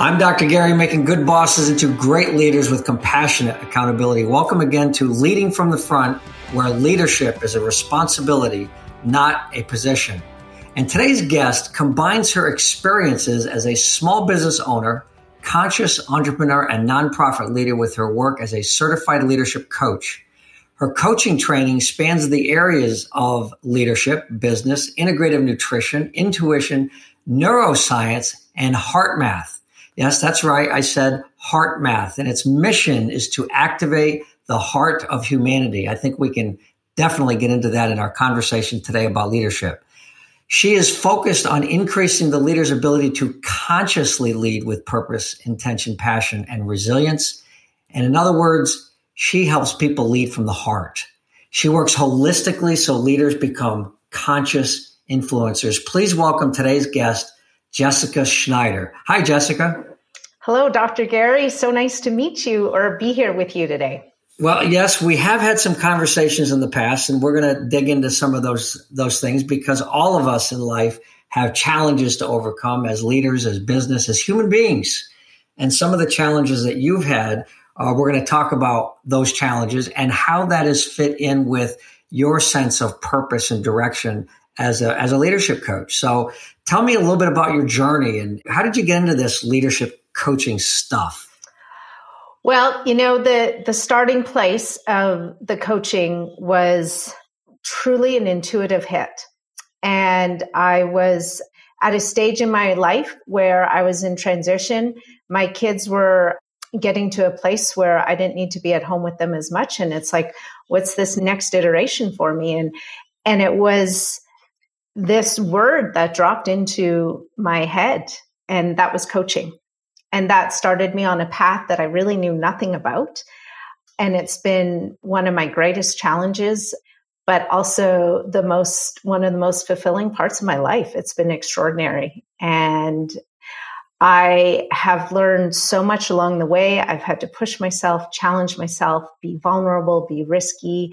I'm Dr. Gary, making good bosses into great leaders with compassionate accountability. Welcome again to Leading from the Front, where leadership is a responsibility, not a position. And today's guest combines her experiences as a small business owner, conscious entrepreneur, and nonprofit leader with her work as a certified leadership coach. Her coaching training spans the areas of leadership, business, integrative nutrition, intuition, neuroscience, and HeartMath. Yes, that's right. I said heart math, and its mission is to activate the heart of humanity. I think we can definitely get into that in our conversation today about leadership. She is focused on increasing the leader's ability to consciously lead with purpose, intention, passion, and resilience. And in other words, she helps people lead from the heart. She works holistically so leaders become conscious influencers. Please welcome today's guest, Jessica Schneider. Hi, Jessica. Hello, Dr. Gary. So nice to meet you or be here with you today. Well, yes, we have had some conversations in the past, and we're going to dig into some of those those things because all of us in life have challenges to overcome as leaders, as business, as human beings. And some of the challenges that you've had, uh, we're going to talk about those challenges and how that is fit in with your sense of purpose and direction as a as a leadership coach. So, tell me a little bit about your journey and how did you get into this leadership coaching stuff? Well, you know, the the starting place of the coaching was truly an intuitive hit. And I was at a stage in my life where I was in transition. My kids were getting to a place where I didn't need to be at home with them as much and it's like what's this next iteration for me and and it was this word that dropped into my head and that was coaching and that started me on a path that I really knew nothing about. And it's been one of my greatest challenges, but also the most, one of the most fulfilling parts of my life. It's been extraordinary. And I have learned so much along the way. I've had to push myself, challenge myself, be vulnerable, be risky,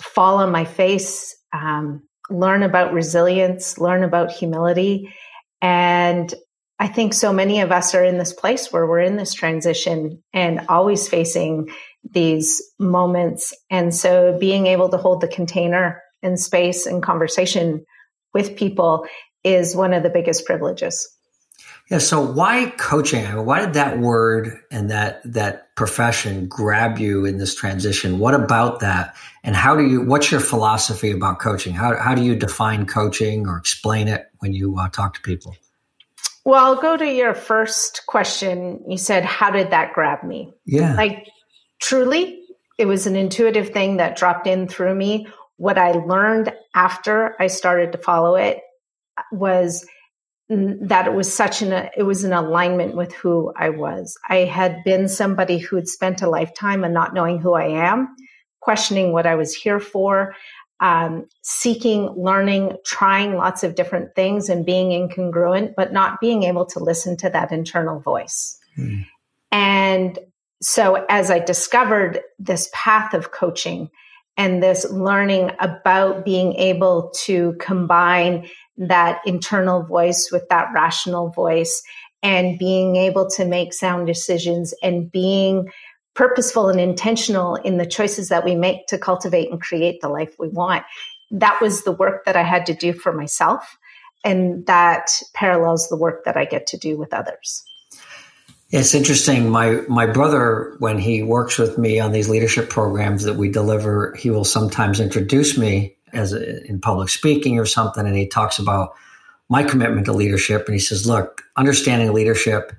fall on my face, um, learn about resilience, learn about humility. And I think so many of us are in this place where we're in this transition and always facing these moments. And so being able to hold the container and space and conversation with people is one of the biggest privileges. Yeah. So why coaching? Why did that word and that that profession grab you in this transition? What about that? And how do you? What's your philosophy about coaching? How how do you define coaching or explain it when you uh, talk to people? Well, I'll go to your first question. You said, How did that grab me? Yeah. Like, truly, it was an intuitive thing that dropped in through me. What I learned after I started to follow it was that it was such an it was an alignment with who I was. I had been somebody who had spent a lifetime and not knowing who I am, questioning what I was here for, um, seeking, learning, trying lots of different things and being incongruent, but not being able to listen to that internal voice. Mm. And so as I discovered this path of coaching and this learning about being able to combine that internal voice with that rational voice and being able to make sound decisions and being purposeful and intentional in the choices that we make to cultivate and create the life we want. That was the work that I had to do for myself. And that parallels the work that I get to do with others. It's interesting. My my brother, when he works with me on these leadership programs that we deliver, he will sometimes introduce me as a, in public speaking or something, and he talks about my commitment to leadership. And he says, "Look, understanding leadership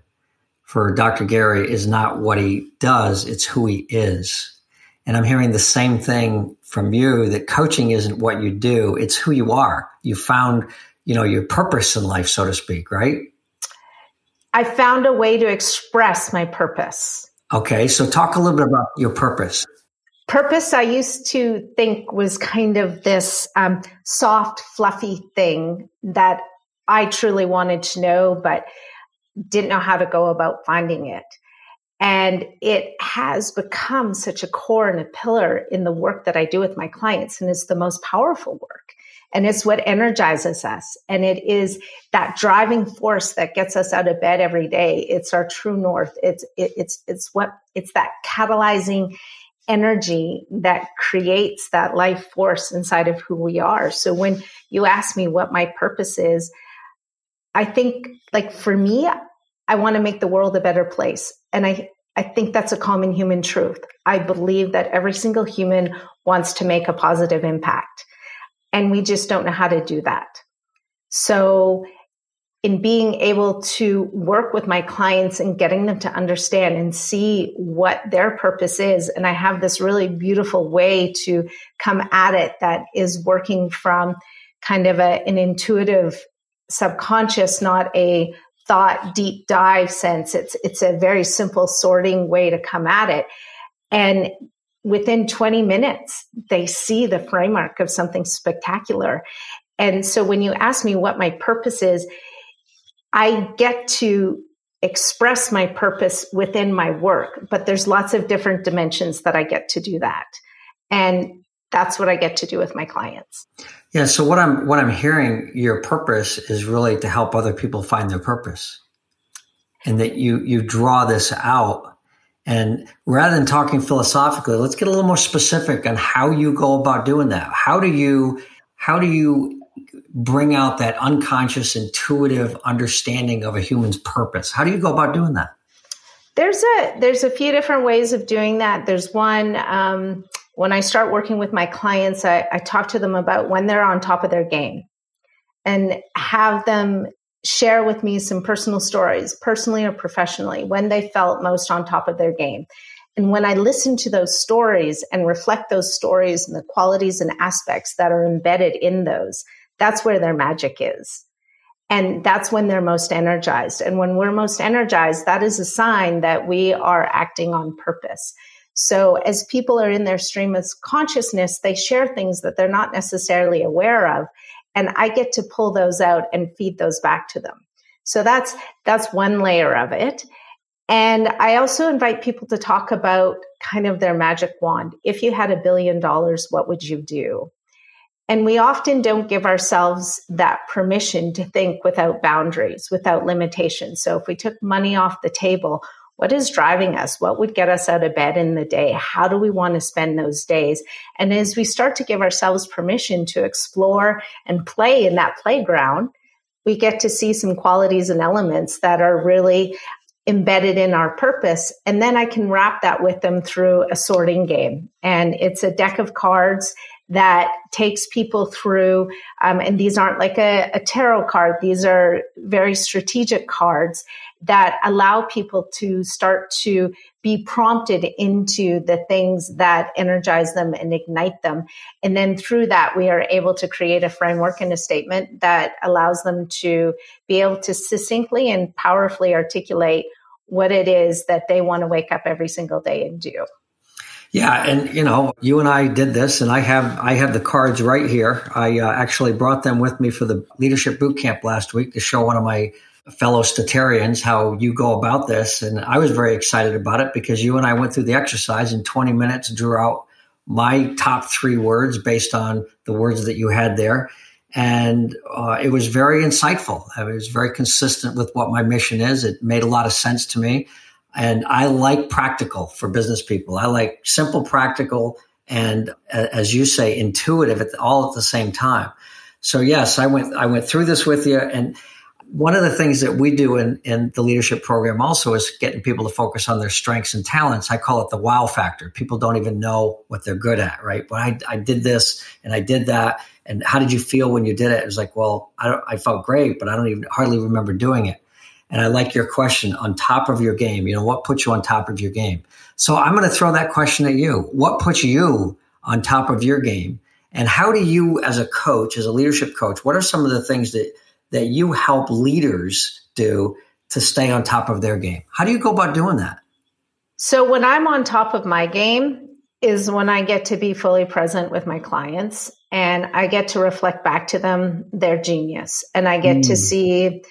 for Dr. Gary is not what he does, it's who he is. And I'm hearing the same thing from you that coaching isn't what you do, it's who you are. You found, you know, your purpose in life, so to speak, right? I found a way to express my purpose. Okay, so talk a little bit about your purpose. Purpose, I used to think was kind of this um, soft, fluffy thing that I truly wanted to know, but didn't know how to go about finding it. And it has become such a core and a pillar in the work that I do with my clients. And it's the most powerful work. And it's what energizes us. And it is that driving force that gets us out of bed every day. It's our true north. It's, it, it's, it's what, it's that catalyzing energy that creates that life force inside of who we are. So when you ask me what my purpose is, I think like for me, I want to make the world a better place. And I, I think that's a common human truth. I believe that every single human wants to make a positive impact. And we just don't know how to do that. So in being able to work with my clients and getting them to understand and see what their purpose is. And I have this really beautiful way to come at it that is working from kind of a, an intuitive subconscious, not a thought deep dive sense. It's, it's a very simple sorting way to come at it. And within 20 minutes, they see the framework of something spectacular. And so when you ask me what my purpose is, I get to express my purpose within my work, but there's lots of different dimensions that I get to do that. And that's what I get to do with my clients. Yeah. So what I'm what I'm hearing, your purpose is really to help other people find their purpose, and that you you draw this out. And rather than talking philosophically, let's get a little more specific on how you go about doing that. How do you how do you bring out that unconscious, intuitive understanding of a human's purpose? How do you go about doing that? There's a there's a few different ways of doing that. There's one um, when I start working with my clients, I, I talk to them about when they're on top of their game, and have them share with me some personal stories, personally or professionally, when they felt most on top of their game. And when I listen to those stories and reflect those stories and the qualities and aspects that are embedded in those, that's where their magic is. And that's when they're most energized. And when we're most energized, that is a sign that we are acting on purpose. So as people are in their stream of consciousness, they share things that they're not necessarily aware of. And I get to pull those out and feed those back to them. So that's, that's one layer of it. And I also invite people to talk about kind of their magic wand. If you had a billion dollars, what would you do? And we often don't give ourselves that permission to think without boundaries, without limitations. So if we took money off the table, what is driving us? What would get us out of bed in the day? How do we want to spend those days? And as we start to give ourselves permission to explore and play in that playground, we get to see some qualities and elements that are really embedded in our purpose. And then I can wrap that with them through a sorting game. And it's a deck of cards that takes people through, um, and these aren't like a, a tarot card, these are very strategic cards that allow people to start to be prompted into the things that energize them and ignite them. And then through that, we are able to create a framework and a statement that allows them to be able to succinctly and powerfully articulate what it is that they want to wake up every single day and do. Yeah, and you know, you and I did this, and I have I have the cards right here. I uh, actually brought them with me for the leadership boot camp last week to show one of my fellow statarians how you go about this, and I was very excited about it because you and I went through the exercise in 20 minutes, drew out my top three words based on the words that you had there, and uh, it was very insightful. It was very consistent with what my mission is. It made a lot of sense to me. And I like practical for business people. I like simple, practical, and as you say, intuitive at the, all at the same time. So yes, I went I went through this with you, and one of the things that we do in, in the leadership program also is getting people to focus on their strengths and talents. I call it the wow factor. People don't even know what they're good at, right? But I, I did this and I did that. And how did you feel when you did it? It was like, well, I, I felt great, but I don't even hardly remember doing it. And I like your question on top of your game. You know, what puts you on top of your game? So I'm going to throw that question at you. What puts you on top of your game? And how do you, as a coach, as a leadership coach, what are some of the things that, that you help leaders do to stay on top of their game? How do you go about doing that? So when I'm on top of my game is when I get to be fully present with my clients and I get to reflect back to them their genius and I get mm. to see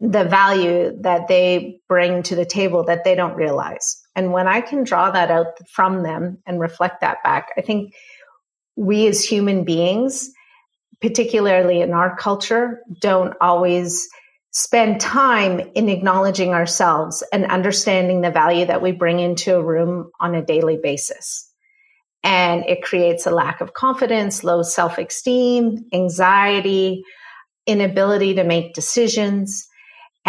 the value that they bring to the table that they don't realize. And when I can draw that out from them and reflect that back, I think we as human beings, particularly in our culture, don't always spend time in acknowledging ourselves and understanding the value that we bring into a room on a daily basis. And it creates a lack of confidence, low self esteem, anxiety, inability to make decisions.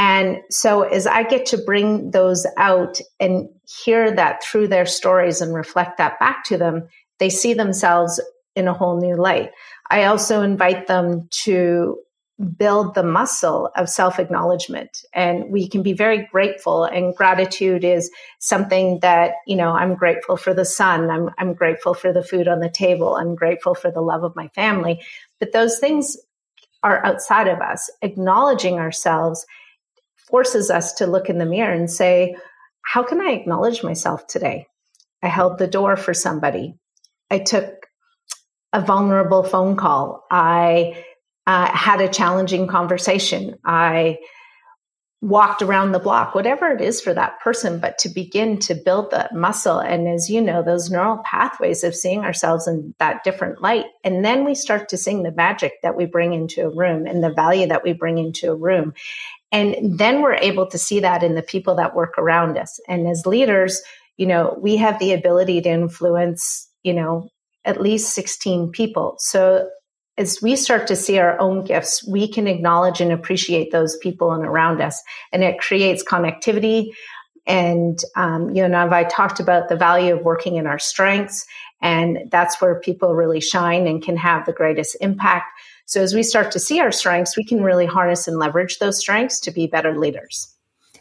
And so as I get to bring those out and hear that through their stories and reflect that back to them, they see themselves in a whole new light. I also invite them to build the muscle of self acknowledgement. And we can be very grateful. And gratitude is something that, you know, I'm grateful for the sun. I'm, I'm grateful for the food on the table. I'm grateful for the love of my family. But those things are outside of us. Acknowledging ourselves forces us to look in the mirror and say, how can I acknowledge myself today? I held the door for somebody. I took a vulnerable phone call. I uh, had a challenging conversation. I walked around the block, whatever it is for that person, but to begin to build the muscle. And as you know, those neural pathways of seeing ourselves in that different light. And then we start to sing the magic that we bring into a room and the value that we bring into a room. And then we're able to see that in the people that work around us. And as leaders, you know, we have the ability to influence, you know, at least 16 people. So as we start to see our own gifts, we can acknowledge and appreciate those people and around us. And it creates connectivity. And, um, you know, I talked about the value of working in our strengths. And that's where people really shine and can have the greatest impact. So as we start to see our strengths, we can really harness and leverage those strengths to be better leaders.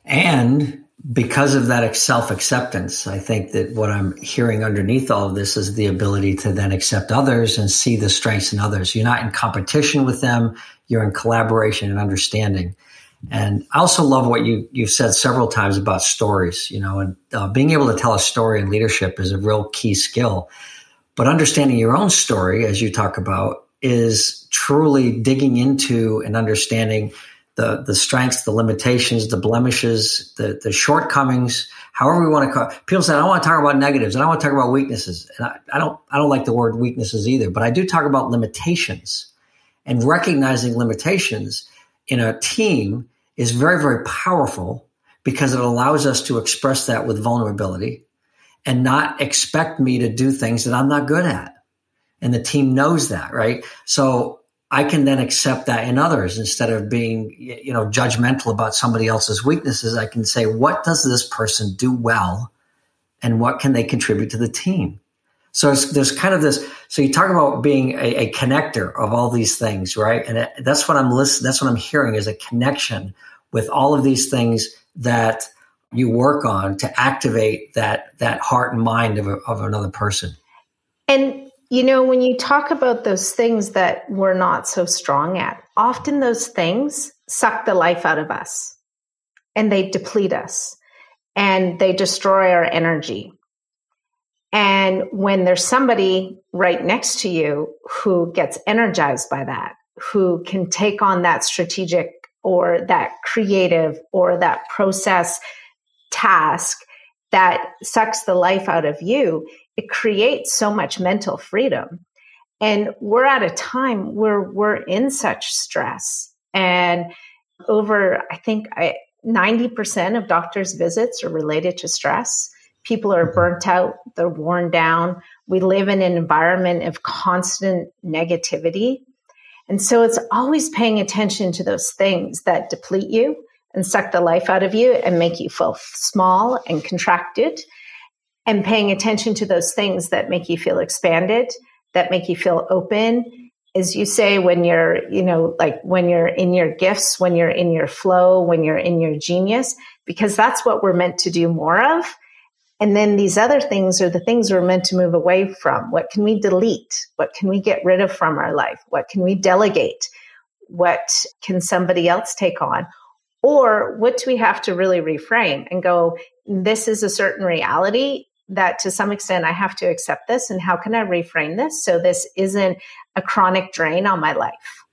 And because of that self acceptance, I think that what I'm hearing underneath all of this is the ability to then accept others and see the strengths in others. You're not in competition with them, you're in collaboration and understanding. And I also love what you, you've said several times about stories, you know, and uh, being able to tell a story in leadership is a real key skill. But understanding your own story, as you talk about, is truly digging into and understanding the the strengths, the limitations, the blemishes, the the shortcomings, however we want to call. People say I don't want to talk about negatives, and I want to talk about weaknesses, and I, I don't I don't like the word weaknesses either, but I do talk about limitations, and recognizing limitations in a team is very very powerful because it allows us to express that with vulnerability and not expect me to do things that I'm not good at. And the team knows that, right? So I can then accept that in others instead of being, you know, judgmental about somebody else's weaknesses. I can say, what does this person do well and what can they contribute to the team? So there's kind of this. So you talk about being a, a connector of all these things, right? And that's what I'm listening. That's what I'm hearing is a connection with all of these things that you work on to activate that that heart and mind of, a, of another person. And you know, when you talk about those things that we're not so strong at, often those things suck the life out of us and they deplete us and they destroy our energy. And when there's somebody right next to you who gets energized by that, who can take on that strategic or that creative or that process task that sucks the life out of you, it creates so much mental freedom. And we're at a time where we're in such stress. And over, I think, I, 90% of doctors' visits are related to stress. People are mm-hmm. burnt out, they're worn down. We live in an environment of constant negativity. And so it's always paying attention to those things that deplete you and suck the life out of you and make you feel small and contracted and paying attention to those things that make you feel expanded, that make you feel open. As you say, when you're, you know, like when you're in your gifts, when you're in your flow, when you're in your genius, because that's what we're meant to do more of. And then these other things are the things we're meant to move away from. What can we delete? What can we get rid of from our life? What can we delegate? What can somebody else take on? Or what do we have to really reframe and go, this is a certain reality that to some extent I have to accept this and how can I reframe this so this isn't a chronic drain on my life?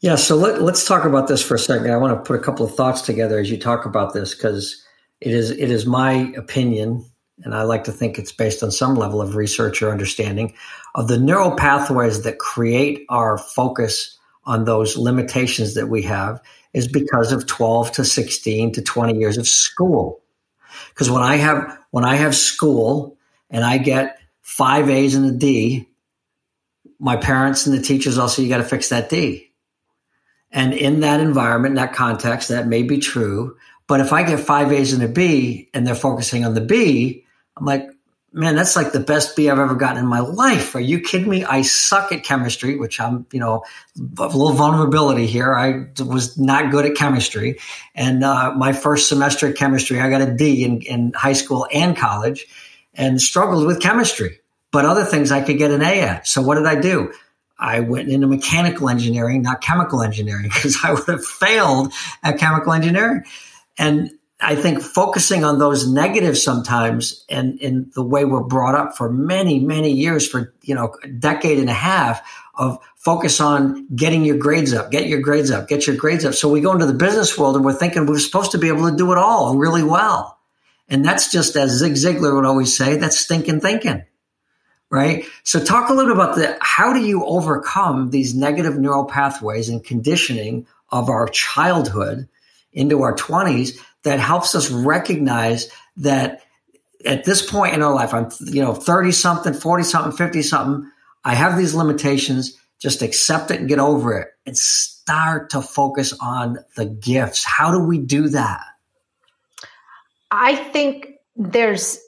Yeah, so let, us talk about this for a second. I want to put a couple of thoughts together as you talk about this because it is it is my opinion, and I like to think it's based on some level of research or understanding of the neural pathways that create our focus on those limitations that we have is because of 12 to 16 to 20 years of school. Because when I have when I have school and I get five A's and a D, my parents and the teachers also you got to fix that D. And in that environment, that context, that may be true. But if I get five A's and a B and they're focusing on the B, I'm like, man, that's like the best B I've ever gotten in my life. Are you kidding me? I suck at chemistry, which I'm, you know, a little vulnerability here. I was not good at chemistry. And uh, my first semester of chemistry, I got a D in, in high school and college and struggled with chemistry. But other things I could get an A at. So what did I do? I went into mechanical engineering, not chemical engineering, because I would have failed at chemical engineering. And I think focusing on those negatives sometimes and in the way we're brought up for many, many years, for, you know, a decade and a half of focus on getting your grades up, get your grades up, get your grades up. So we go into the business world and we're thinking we're supposed to be able to do it all really well. And that's just as Zig Ziglar would always say, that's stinking thinking. Right. So talk a little about the, how do you overcome these negative neural pathways and conditioning of our childhood into our twenties that helps us recognize that at this point in our life, I'm, you know, 30 something, 40 something, 50 something. I have these limitations. Just accept it and get over it and start to focus on the gifts. How do we do that? I think there's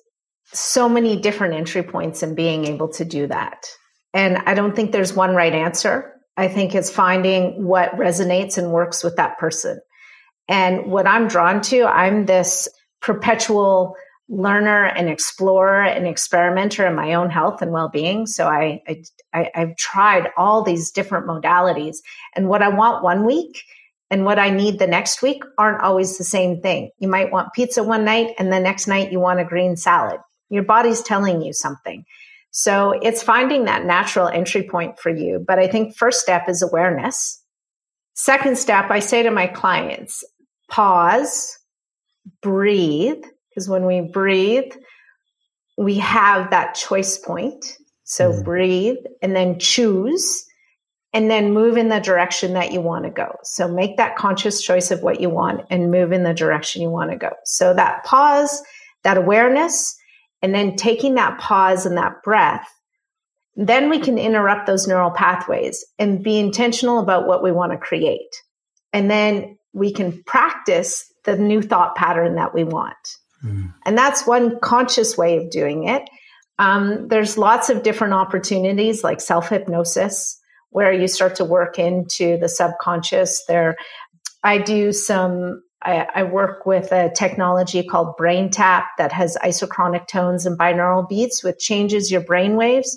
so many different entry points in being able to do that. And I don't think there's one right answer. I think it's finding what resonates and works with that person. And what I'm drawn to, I'm this perpetual learner and explorer and experimenter in my own health and well-being. So I, I, I've tried all these different modalities and what I want one week and what I need the next week aren't always the same thing. You might want pizza one night and the next night you want a green salad. Your body's telling you something. So it's finding that natural entry point for you. But I think first step is awareness. Second step, I say to my clients, pause, breathe, because when we breathe, we have that choice point. So mm. breathe and then choose and then move in the direction that you want to go. So make that conscious choice of what you want and move in the direction you want to go. So that pause, that awareness, and then taking that pause and that breath, then we can interrupt those neural pathways and be intentional about what we want to create. And then we can practice the new thought pattern that we want. Mm. And that's one conscious way of doing it. Um, there's lots of different opportunities like self hypnosis, where you start to work into the subconscious. There, I do some. I, I work with a technology called Brain Tap that has isochronic tones and binaural beats, which changes your brain waves.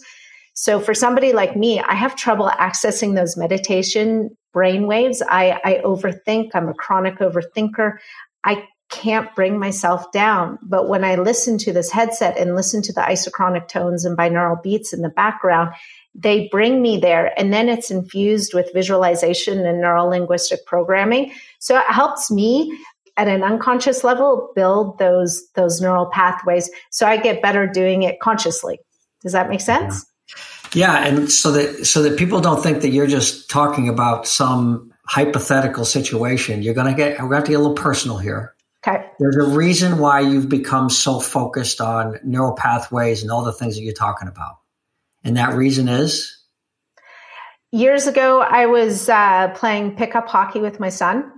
So for somebody like me, I have trouble accessing those meditation brain waves. I, I overthink. I'm a chronic overthinker. I can't bring myself down. But when I listen to this headset and listen to the isochronic tones and binaural beats in the background, they bring me there. And then it's infused with visualization and neuro linguistic programming. So it helps me at an unconscious level build those those neural pathways so I get better doing it consciously. Does that make sense? Yeah, and so that so that people don't think that you're just talking about some hypothetical situation. You're going to get we're going to get a little personal here. Okay. There's a reason why you've become so focused on neural pathways and all the things that you're talking about, and that reason is. Years ago, I was uh, playing pickup hockey with my son,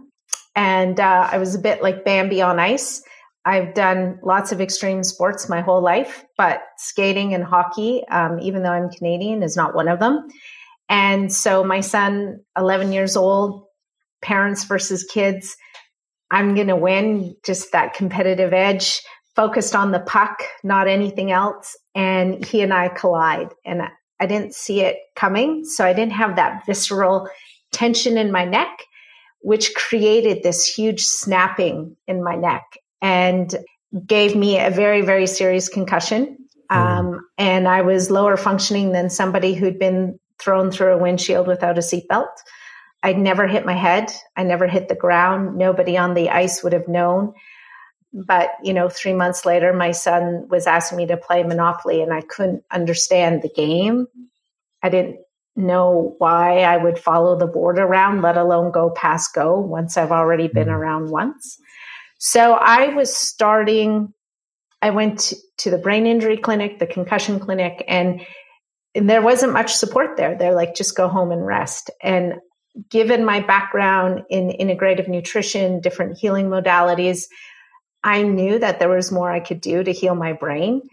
and uh, I was a bit like Bambi on ice. I've done lots of extreme sports my whole life, but skating and hockey, um, even though I'm Canadian, is not one of them. And so my son, 11 years old, parents versus kids, I'm going to win, just that competitive edge, focused on the puck, not anything else. And he and I collide. And I didn't see it coming. So I didn't have that visceral tension in my neck, which created this huge snapping in my neck. And gave me a very, very serious concussion. Mm. Um, and I was lower functioning than somebody who'd been thrown through a windshield without a seatbelt. I'd never hit my head. I never hit the ground. Nobody on the ice would have known. But, you know, three months later, my son was asking me to play Monopoly and I couldn't understand the game. I didn't know why I would follow the board around, let alone go past go once I've already been mm-hmm. around once. So I was starting, I went to the brain injury clinic, the concussion clinic, and, and there wasn't much support there. They're like, just go home and rest. And given my background in integrative nutrition, different healing modalities, I knew that there was more I could do to heal my brain.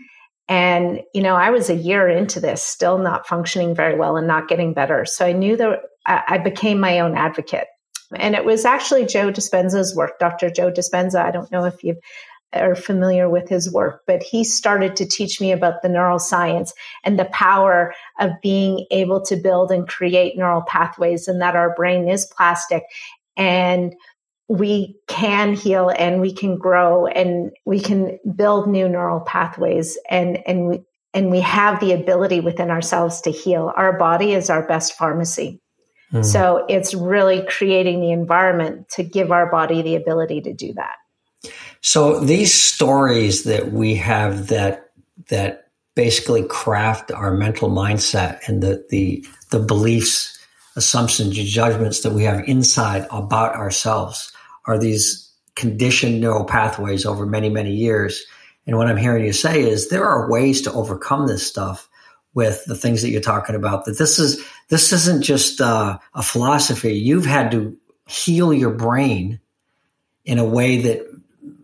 And, you know, I was a year into this, still not functioning very well and not getting better. So I knew that I became my own advocate. And it was actually Joe Dispenza's work, Dr. Joe Dispenza. I don't know if you are familiar with his work, but he started to teach me about the neuroscience and the power of being able to build and create neural pathways and that our brain is plastic and we can heal and we can grow and we can build new neural pathways and and we and we have the ability within ourselves to heal our body is our best pharmacy mm. so it's really creating the environment to give our body the ability to do that so these stories that we have that that basically craft our mental mindset and the the the beliefs assumptions judgments that we have inside about ourselves are these conditioned neural pathways over many, many years. And what I'm hearing you say is there are ways to overcome this stuff with the things that you're talking about. That this is this isn't just uh, a philosophy. You've had to heal your brain in a way that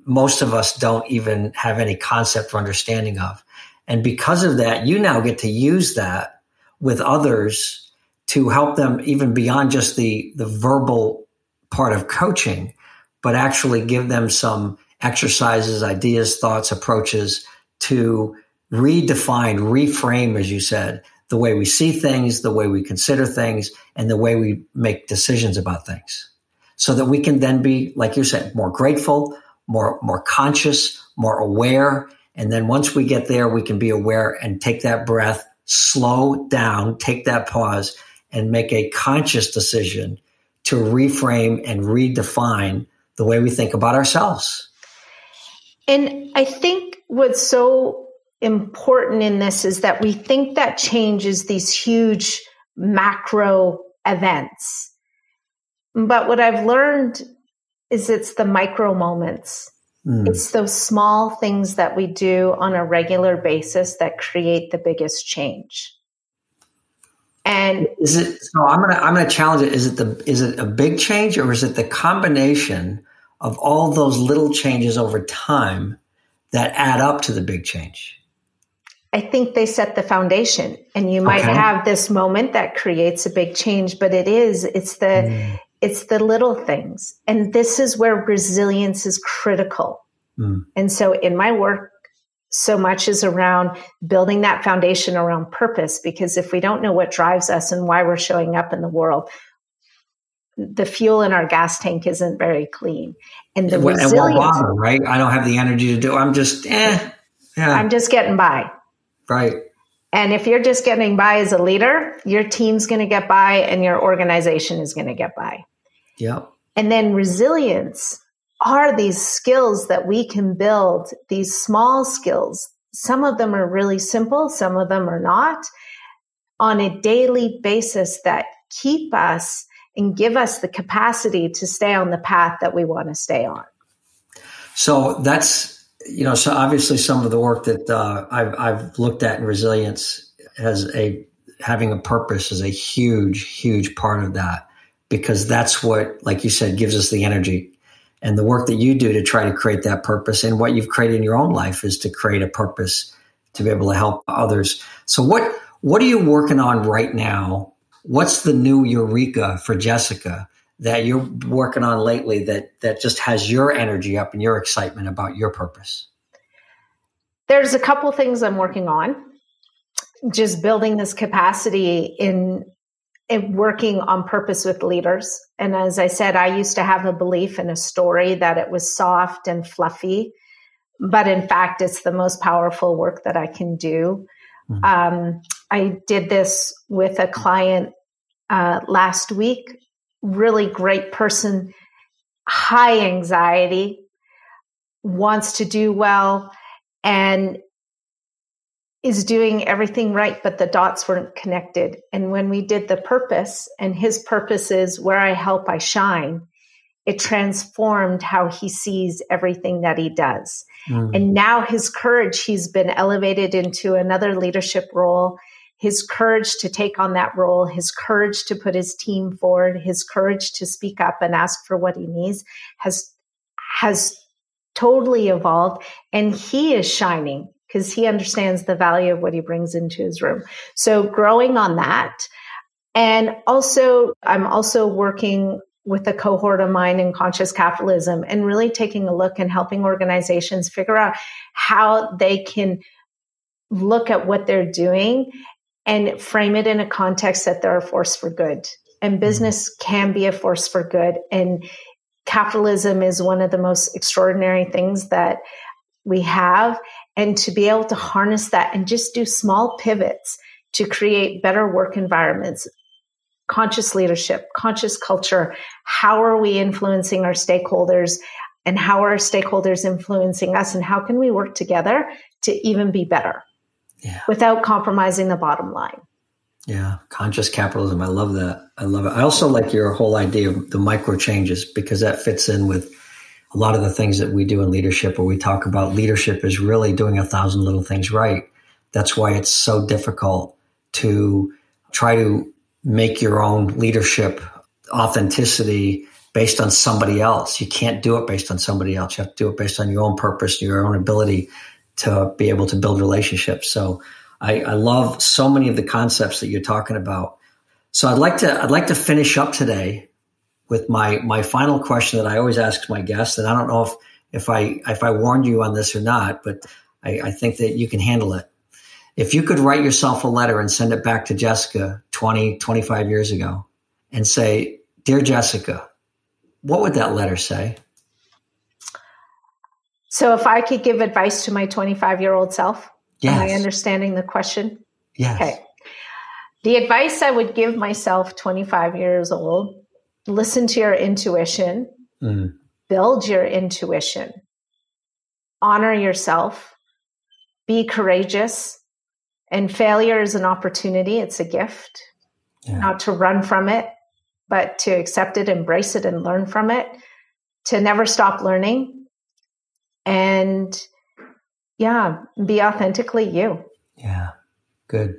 most of us don't even have any concept or understanding of. And because of that, you now get to use that with others to help them even beyond just the the verbal part of coaching but actually give them some exercises, ideas, thoughts, approaches to redefine, reframe, as you said, the way we see things, the way we consider things, and the way we make decisions about things. So that we can then be, like you said, more grateful, more, more conscious, more aware. And then once we get there, we can be aware and take that breath, slow down, take that pause and make a conscious decision to reframe and redefine the way we think about ourselves. And I think what's so important in this is that we think that change is these huge macro events. But what I've learned is it's the micro moments. Mm. It's those small things that we do on a regular basis that create the biggest change. And is it so I'm gonna I'm gonna challenge it. Is it the is it a big change or is it the combination of all those little changes over time that add up to the big change? I think they set the foundation and you might okay. have this moment that creates a big change, but it is, it's the, mm. it's the little things. And this is where resilience is critical. Mm. And so in my work, so much is around building that foundation around purpose because if we don't know what drives us and why we're showing up in the world the fuel in our gas tank isn't very clean and the resilience bother, right i don't have the energy to do i'm just eh, yeah. i'm just getting by right and if you're just getting by as a leader your team's going to get by and your organization is going to get by yeah and then resilience are these skills that we can build, these small skills. Some of them are really simple, some of them are not, on a daily basis that keep us and give us the capacity to stay on the path that we want to stay on. So that's, you know, so obviously some of the work that uh, I've, I've looked at in resilience has a having a purpose is a huge, huge part of that because that's what, like you said, gives us the energy and the work that you do to try to create that purpose and what you've created in your own life is to create a purpose to be able to help others. So what what are you working on right now? What's the new eureka for Jessica that you're working on lately that that just has your energy up and your excitement about your purpose? There's a couple things I'm working on. Just building this capacity in working on purpose with leaders. And as I said, I used to have a belief in a story that it was soft and fluffy. but in fact, it's the most powerful work that I can do. Mm-hmm. Um, I did this with a client uh, last week. Really great person, high anxiety, wants to do well, and is doing everything right, but the dots weren't connected. And when we did the purpose, and his purpose is where I help, I shine, it transformed how he sees everything that he does. Mm. And now his courage, he's been elevated into another leadership role. His courage to take on that role, his courage to put his team forward, his courage to speak up and ask for what he needs has has totally evolved and he is shining because he understands the value of what he brings into his room. So growing on that and also I'm also working with a cohort of mine in conscious capitalism and really taking a look and helping organizations figure out how they can look at what they're doing and frame it in a context that they're a force for good. And mm-hmm. business can be a force for good. And capitalism is one of the most extraordinary things that we have. And to be able to harness that and just do small pivots to create better work environments, conscious leadership, conscious culture. How are we influencing our stakeholders? And how are our stakeholders influencing us? And how can we work together to even be better yeah. without compromising the bottom line? Yeah, conscious capitalism. I love that. I love it. I also like your whole idea of the micro changes because that fits in with a lot of the things that we do in leadership where we talk about leadership is really doing a thousand little things right. That's why it's so difficult to try to make your own leadership authenticity based on somebody else. You can't do it based on somebody else. You have to do it based on your own purpose, your own ability to be able to build relationships. So I, I love so many of the concepts that you're talking about. So I'd like to I'd like to finish up today with my my final question that I always ask my guests, and I don't know if if I if I warned you on this or not, but I, I think that you can handle it. If you could write yourself a letter and send it back to Jessica 20, 25 years ago and say, Dear Jessica, what would that letter say? So if I could give advice to my 25 year old self, yes. am I understanding the question? Yes. Okay. The advice I would give myself 25 years old listen to your intuition, mm. build your intuition, honor yourself, be courageous, and failure is an opportunity, it's a gift, yeah. not to run from it, but to accept it, embrace it, and learn from it, to never stop learning. And yeah, be authentically you. Yeah, good.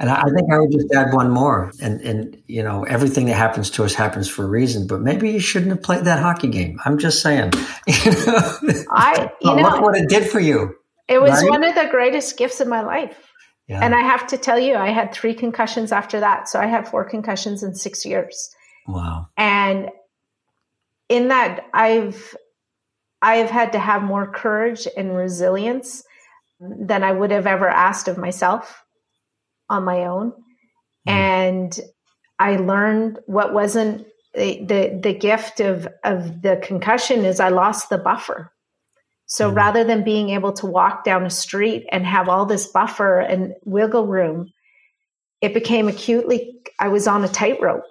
And I think I would just add one more. And and you know, everything that happens to us happens for a reason. But maybe you shouldn't have played that hockey game. I'm just saying. You know? I you know look what it did for you. It was right? one of the greatest gifts of my life. Yeah. And I have to tell you, I had three concussions after that. So I had four concussions in six years. Wow. And in that, I've I've had to have more courage and resilience than I would have ever asked of myself on my own. Mm. And I learned what wasn't the, the, the gift of of the concussion is I lost the buffer. So mm-hmm. rather than being able to walk down a street and have all this buffer and wiggle room, it became acutely, I was on a tightrope.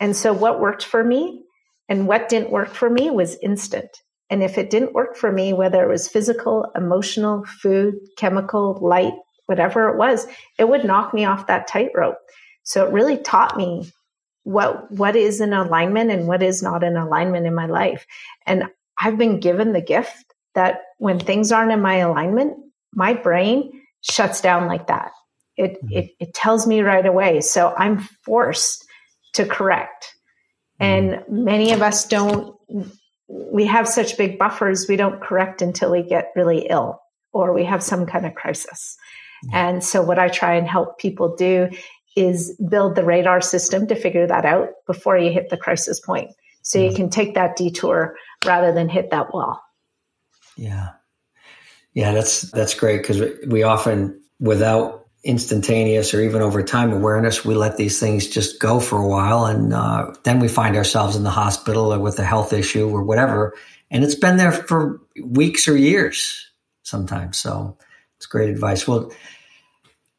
And so what worked for me and what didn't work for me was instant. And if it didn't work for me, whether it was physical, emotional, food, chemical, light, whatever it was, it would knock me off that tightrope. So it really taught me what what is in alignment and what is not in alignment in my life. And I've been given the gift that when things aren't in my alignment, my brain shuts down like that. It, mm-hmm. it, it tells me right away. So I'm forced to correct. Mm-hmm. And many of us don't, we have such big buffers, we don't correct until we get really ill or we have some kind of crisis. Mm-hmm. And so what I try and help people do is build the radar system to figure that out before you hit the crisis point. So you mm-hmm. can take that detour rather than hit that wall. Yeah. Yeah, that's that's great because we often, without instantaneous or even over time awareness, we let these things just go for a while, and uh, then we find ourselves in the hospital or with a health issue or whatever, and it's been there for weeks or years sometimes. So it's great advice. Well,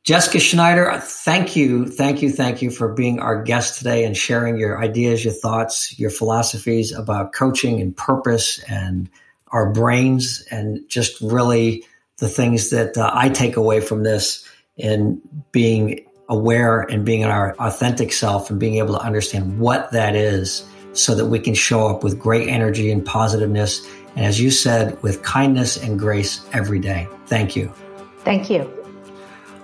Jessica Schneider, thank you, thank you, thank you for being our guest today and sharing your ideas, your thoughts, your philosophies about coaching and purpose and our brains and just really the things that uh, I take away from this in being aware and being in our authentic self and being able to understand what that is so that we can show up with great energy and positiveness. And as you said, with kindness and grace every day. Thank you. Thank you.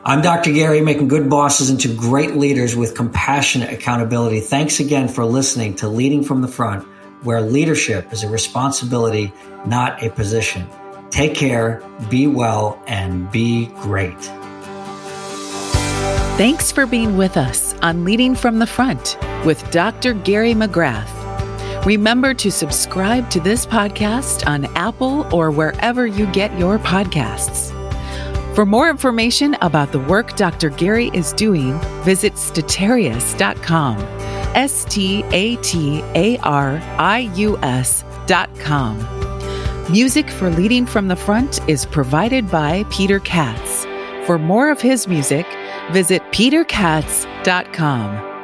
I'm Dr. Gary, making good bosses into great leaders with compassionate accountability. Thanks again for listening to Leading from the Front, where leadership is a responsibility, not a position. Take care, be well, and be great. Thanks for being with us on Leading from the Front with Dr. Gary McGrath. Remember to subscribe to this podcast on Apple or wherever you get your podcasts. For more information about the work Dr. Gary is doing, visit statarius.com. S T A T A R I U S.com. Music for Leading from the Front is provided by Peter Katz. For more of his music, visit peterkatz.com.